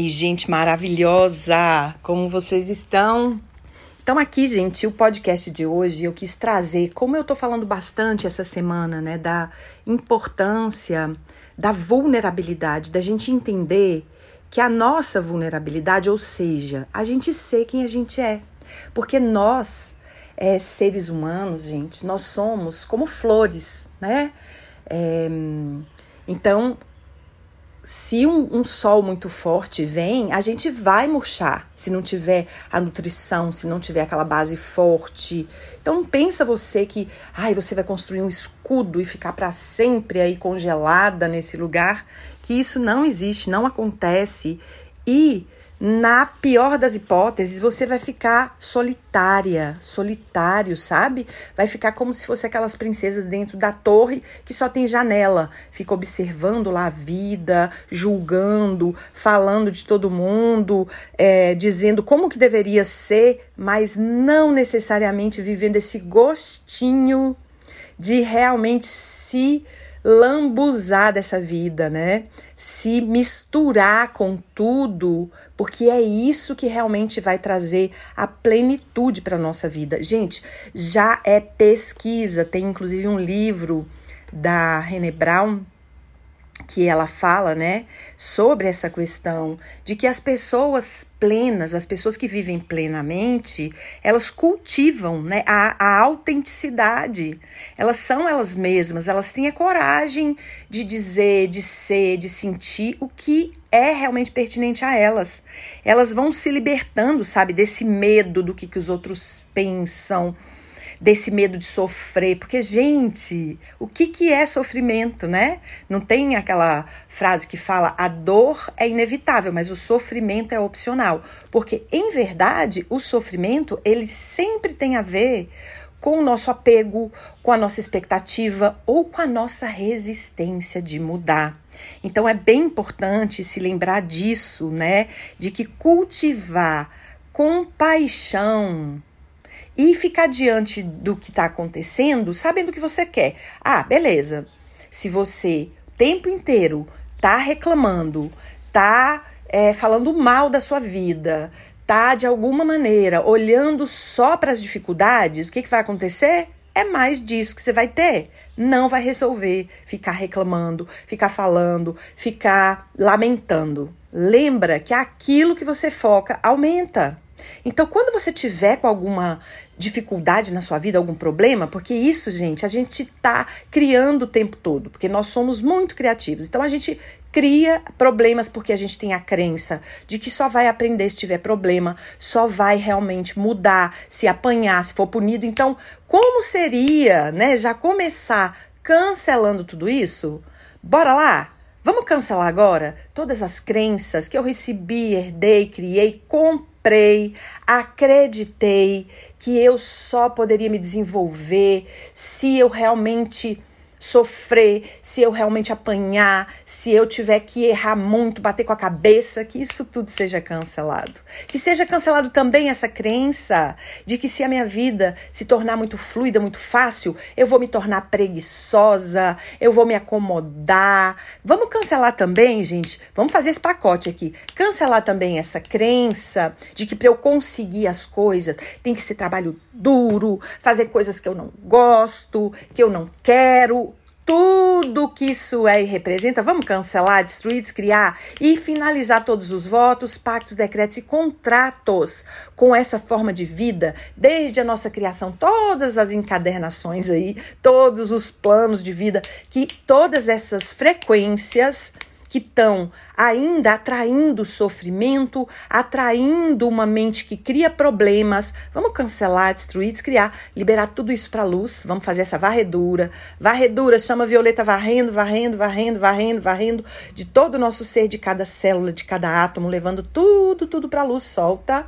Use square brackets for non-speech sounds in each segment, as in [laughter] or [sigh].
E gente maravilhosa, como vocês estão? Então aqui, gente, o podcast de hoje eu quis trazer, como eu tô falando bastante essa semana, né, da importância da vulnerabilidade, da gente entender que a nossa vulnerabilidade, ou seja, a gente ser quem a gente é. Porque nós, é, seres humanos, gente, nós somos como flores, né? É, então, se um, um, sol muito forte vem, a gente vai murchar se não tiver a nutrição, se não tiver aquela base forte. Então pensa você que, ai, você vai construir um escudo e ficar para sempre aí congelada nesse lugar, que isso não existe, não acontece. E na pior das hipóteses, você vai ficar solitária, solitário, sabe? Vai ficar como se fosse aquelas princesas dentro da torre que só tem janela, fica observando lá a vida, julgando, falando de todo mundo, é, dizendo como que deveria ser, mas não necessariamente vivendo esse gostinho de realmente se lambuzar dessa vida, né? Se misturar com tudo, porque é isso que realmente vai trazer a plenitude para nossa vida. Gente, já é pesquisa, tem inclusive um livro da René Brown que ela fala, né, sobre essa questão de que as pessoas plenas, as pessoas que vivem plenamente, elas cultivam, né, a, a autenticidade. Elas são elas mesmas, elas têm a coragem de dizer, de ser, de sentir o que é realmente pertinente a elas. Elas vão se libertando, sabe, desse medo do que, que os outros pensam desse medo de sofrer, porque gente, o que que é sofrimento, né? Não tem aquela frase que fala a dor é inevitável, mas o sofrimento é opcional, porque em verdade o sofrimento ele sempre tem a ver com o nosso apego, com a nossa expectativa ou com a nossa resistência de mudar. Então é bem importante se lembrar disso, né? De que cultivar compaixão, e ficar diante do que está acontecendo, sabendo o que você quer. Ah, beleza. Se você o tempo inteiro tá reclamando, tá é, falando mal da sua vida, tá de alguma maneira olhando só para as dificuldades, o que, que vai acontecer? É mais disso que você vai ter. Não vai resolver ficar reclamando, ficar falando, ficar lamentando. Lembra que aquilo que você foca aumenta. Então, quando você tiver com alguma dificuldade na sua vida, algum problema, porque isso, gente, a gente tá criando o tempo todo, porque nós somos muito criativos. Então, a gente cria problemas porque a gente tem a crença de que só vai aprender se tiver problema, só vai realmente mudar se apanhar, se for punido. Então, como seria, né, já começar cancelando tudo isso? Bora lá? Vamos cancelar agora todas as crenças que eu recebi, herdei, criei, comprei, acreditei que eu só poderia me desenvolver se eu realmente sofrer, se eu realmente apanhar, se eu tiver que errar muito, bater com a cabeça, que isso tudo seja cancelado. Que seja cancelado também essa crença de que se a minha vida se tornar muito fluida, muito fácil, eu vou me tornar preguiçosa, eu vou me acomodar. Vamos cancelar também, gente? Vamos fazer esse pacote aqui. Cancelar também essa crença de que para eu conseguir as coisas tem que ser trabalho duro, fazer coisas que eu não gosto, que eu não quero tudo que isso é e representa, vamos cancelar, destruir, descriar e finalizar todos os votos, pactos, decretos e contratos com essa forma de vida, desde a nossa criação, todas as encadernações aí, todos os planos de vida, que todas essas frequências que estão ainda atraindo sofrimento, atraindo uma mente que cria problemas. Vamos cancelar, destruir, descriar, liberar tudo isso para a luz. Vamos fazer essa varredura. Varredura chama Violeta varrendo, varrendo, varrendo, varrendo, varrendo de todo o nosso ser, de cada célula, de cada átomo, levando tudo, tudo para a luz. Solta.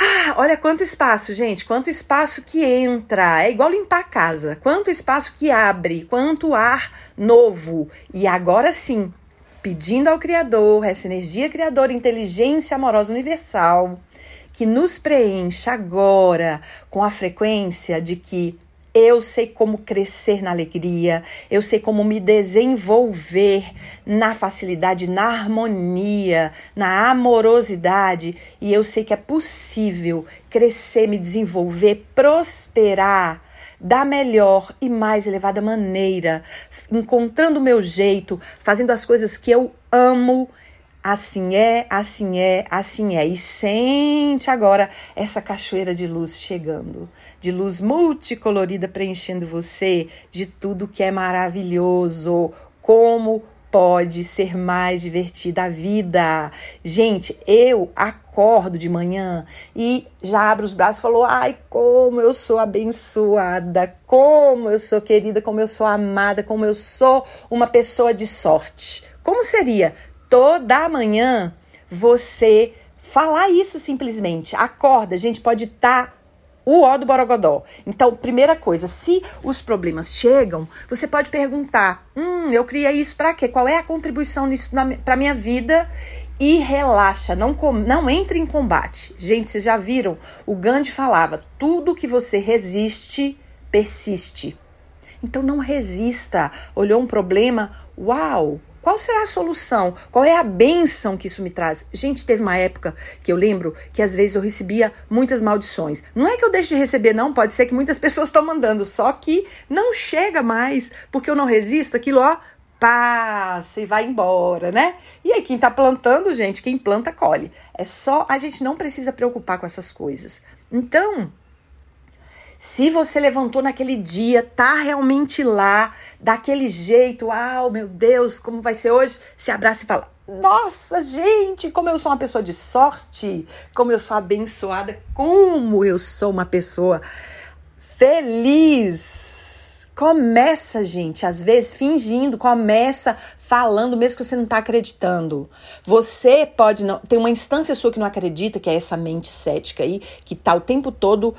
Ah, olha quanto espaço, gente, quanto espaço que entra. É igual limpar a casa. Quanto espaço que abre, quanto ar novo. E agora sim, pedindo ao Criador, essa energia criadora, inteligência amorosa universal, que nos preencha agora com a frequência de que Eu sei como crescer na alegria, eu sei como me desenvolver na facilidade, na harmonia, na amorosidade, e eu sei que é possível crescer, me desenvolver, prosperar da melhor e mais elevada maneira, encontrando o meu jeito, fazendo as coisas que eu amo Assim é, assim é, assim é. E sente agora essa cachoeira de luz chegando, de luz multicolorida preenchendo você, de tudo que é maravilhoso. Como pode ser mais divertida a vida? Gente, eu acordo de manhã e já abro os braços e falo: ai, como eu sou abençoada, como eu sou querida, como eu sou amada, como eu sou uma pessoa de sorte. Como seria toda manhã você falar isso simplesmente. Acorda, gente, pode estar tá o ó do borogodó. Então, primeira coisa, se os problemas chegam, você pode perguntar: "Hum, eu criei isso para quê? Qual é a contribuição nisso para minha vida?" E relaxa, não, com, não entre em combate. Gente, vocês já viram? O Gandhi falava: tudo que você resiste, persiste. Então não resista. Olhou um problema, uau, qual será a solução? Qual é a benção que isso me traz? Gente, teve uma época que eu lembro que às vezes eu recebia muitas maldições. Não é que eu deixe de receber, não, pode ser que muitas [laughs] pessoas estão mandando, só que não chega mais, porque eu não resisto, aquilo, ó, passa e vai embora, né? E aí, quem tá plantando, gente, quem planta, colhe. É só, a gente não precisa preocupar com essas coisas. Então, se você levantou naquele dia, tá realmente lá, daquele jeito, ah, meu Deus, como vai ser hoje? Se abraça e fala: Nossa, gente, como eu sou uma pessoa de sorte, como eu sou abençoada, como eu sou uma pessoa feliz. Começa, gente, às vezes fingindo, começa falando, mesmo que você não está acreditando. Você pode não. Tem uma instância sua que não acredita, que é essa mente cética aí, que tá o tempo todo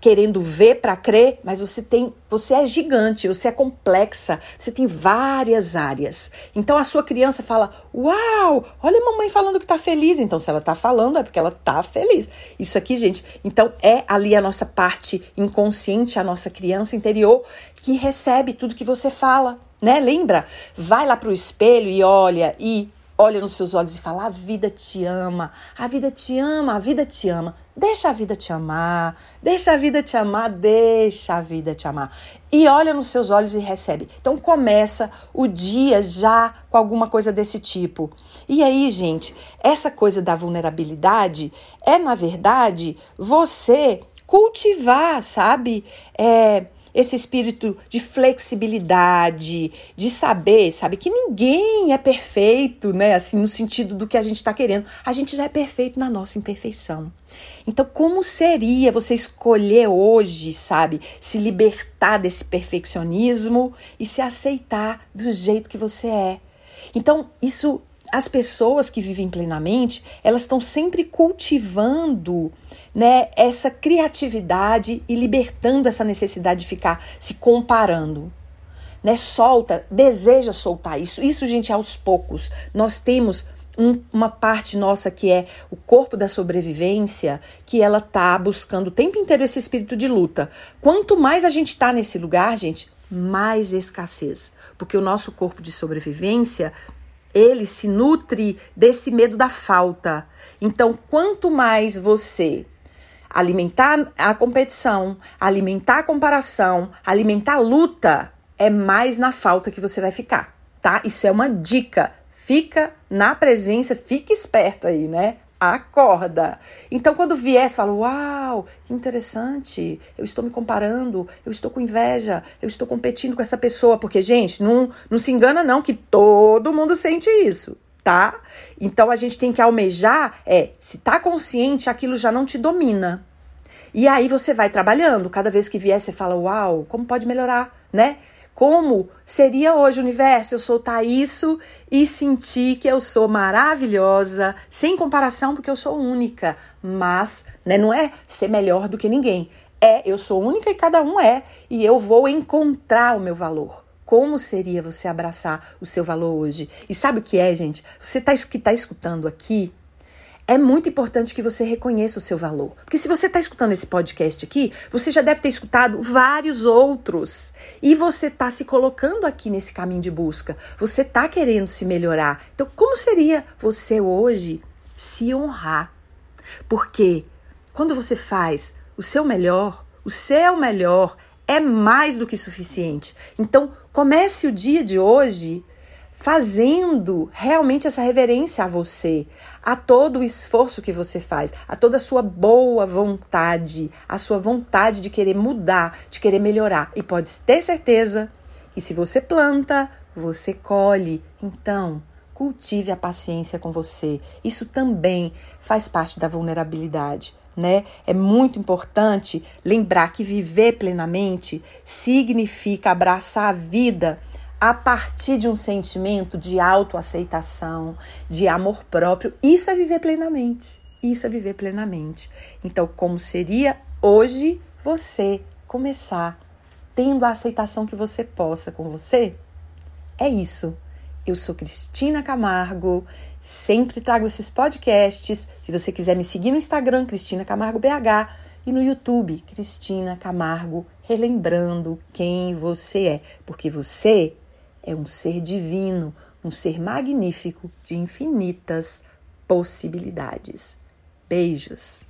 querendo ver para crer, mas você tem, você é gigante, você é complexa, você tem várias áreas. Então a sua criança fala: "Uau, olha a mamãe falando que tá feliz". Então se ela tá falando é porque ela tá feliz. Isso aqui, gente, então é ali a nossa parte inconsciente, a nossa criança interior que recebe tudo que você fala, né? Lembra? Vai lá pro espelho e olha e olha nos seus olhos e fala: "A vida te ama, a vida te ama, a vida te ama". Deixa a vida te amar, deixa a vida te amar, deixa a vida te amar. E olha nos seus olhos e recebe. Então começa o dia já com alguma coisa desse tipo. E aí, gente, essa coisa da vulnerabilidade é, na verdade, você cultivar, sabe? É, esse espírito de flexibilidade, de saber, sabe, que ninguém é perfeito, né? Assim, no sentido do que a gente está querendo. A gente já é perfeito na nossa imperfeição. Então, como seria você escolher hoje, sabe, se libertar desse perfeccionismo e se aceitar do jeito que você é? Então, isso as pessoas que vivem plenamente, elas estão sempre cultivando né, essa criatividade e libertando essa necessidade de ficar se comparando. Né, solta, deseja soltar isso. Isso, gente, aos poucos. Nós temos um, uma parte nossa que é o corpo da sobrevivência, que ela tá buscando o tempo inteiro esse espírito de luta. Quanto mais a gente tá nesse lugar, gente, mais escassez. Porque o nosso corpo de sobrevivência, ele se nutre desse medo da falta. Então, quanto mais você alimentar a competição, alimentar a comparação, alimentar a luta, é mais na falta que você vai ficar, tá? Isso é uma dica. Fica na presença, fica esperto aí, né? Acorda. Então, quando você fala: Uau, que interessante. Eu estou me comparando, eu estou com inveja, eu estou competindo com essa pessoa. Porque, gente, não, não se engana, não, que todo mundo sente isso tá? Então a gente tem que almejar é, se tá consciente, aquilo já não te domina. E aí você vai trabalhando, cada vez que vier você fala: "Uau, como pode melhorar", né? Como seria hoje o universo eu soltar isso e sentir que eu sou maravilhosa, sem comparação, porque eu sou única. Mas, né, não é ser melhor do que ninguém. É, eu sou única e cada um é, e eu vou encontrar o meu valor. Como seria você abraçar o seu valor hoje? E sabe o que é, gente? Você tá, está escutando aqui é muito importante que você reconheça o seu valor. Porque se você está escutando esse podcast aqui, você já deve ter escutado vários outros. E você está se colocando aqui nesse caminho de busca. Você está querendo se melhorar. Então, como seria você hoje se honrar? Porque quando você faz o seu melhor, o seu melhor é mais do que suficiente. Então, comece o dia de hoje fazendo realmente essa reverência a você, a todo o esforço que você faz, a toda a sua boa vontade, a sua vontade de querer mudar, de querer melhorar. E pode ter certeza que se você planta, você colhe. Então, cultive a paciência com você. Isso também faz parte da vulnerabilidade. Né? É muito importante lembrar que viver plenamente significa abraçar a vida a partir de um sentimento de autoaceitação, de amor próprio. Isso é viver plenamente. Isso é viver plenamente. Então, como seria hoje você começar tendo a aceitação que você possa com você? É isso. Eu sou Cristina Camargo, sempre trago esses podcasts. Se você quiser me seguir no Instagram, Cristina Camargo BH, e no YouTube, Cristina Camargo, relembrando quem você é, porque você é um ser divino, um ser magnífico de infinitas possibilidades. Beijos!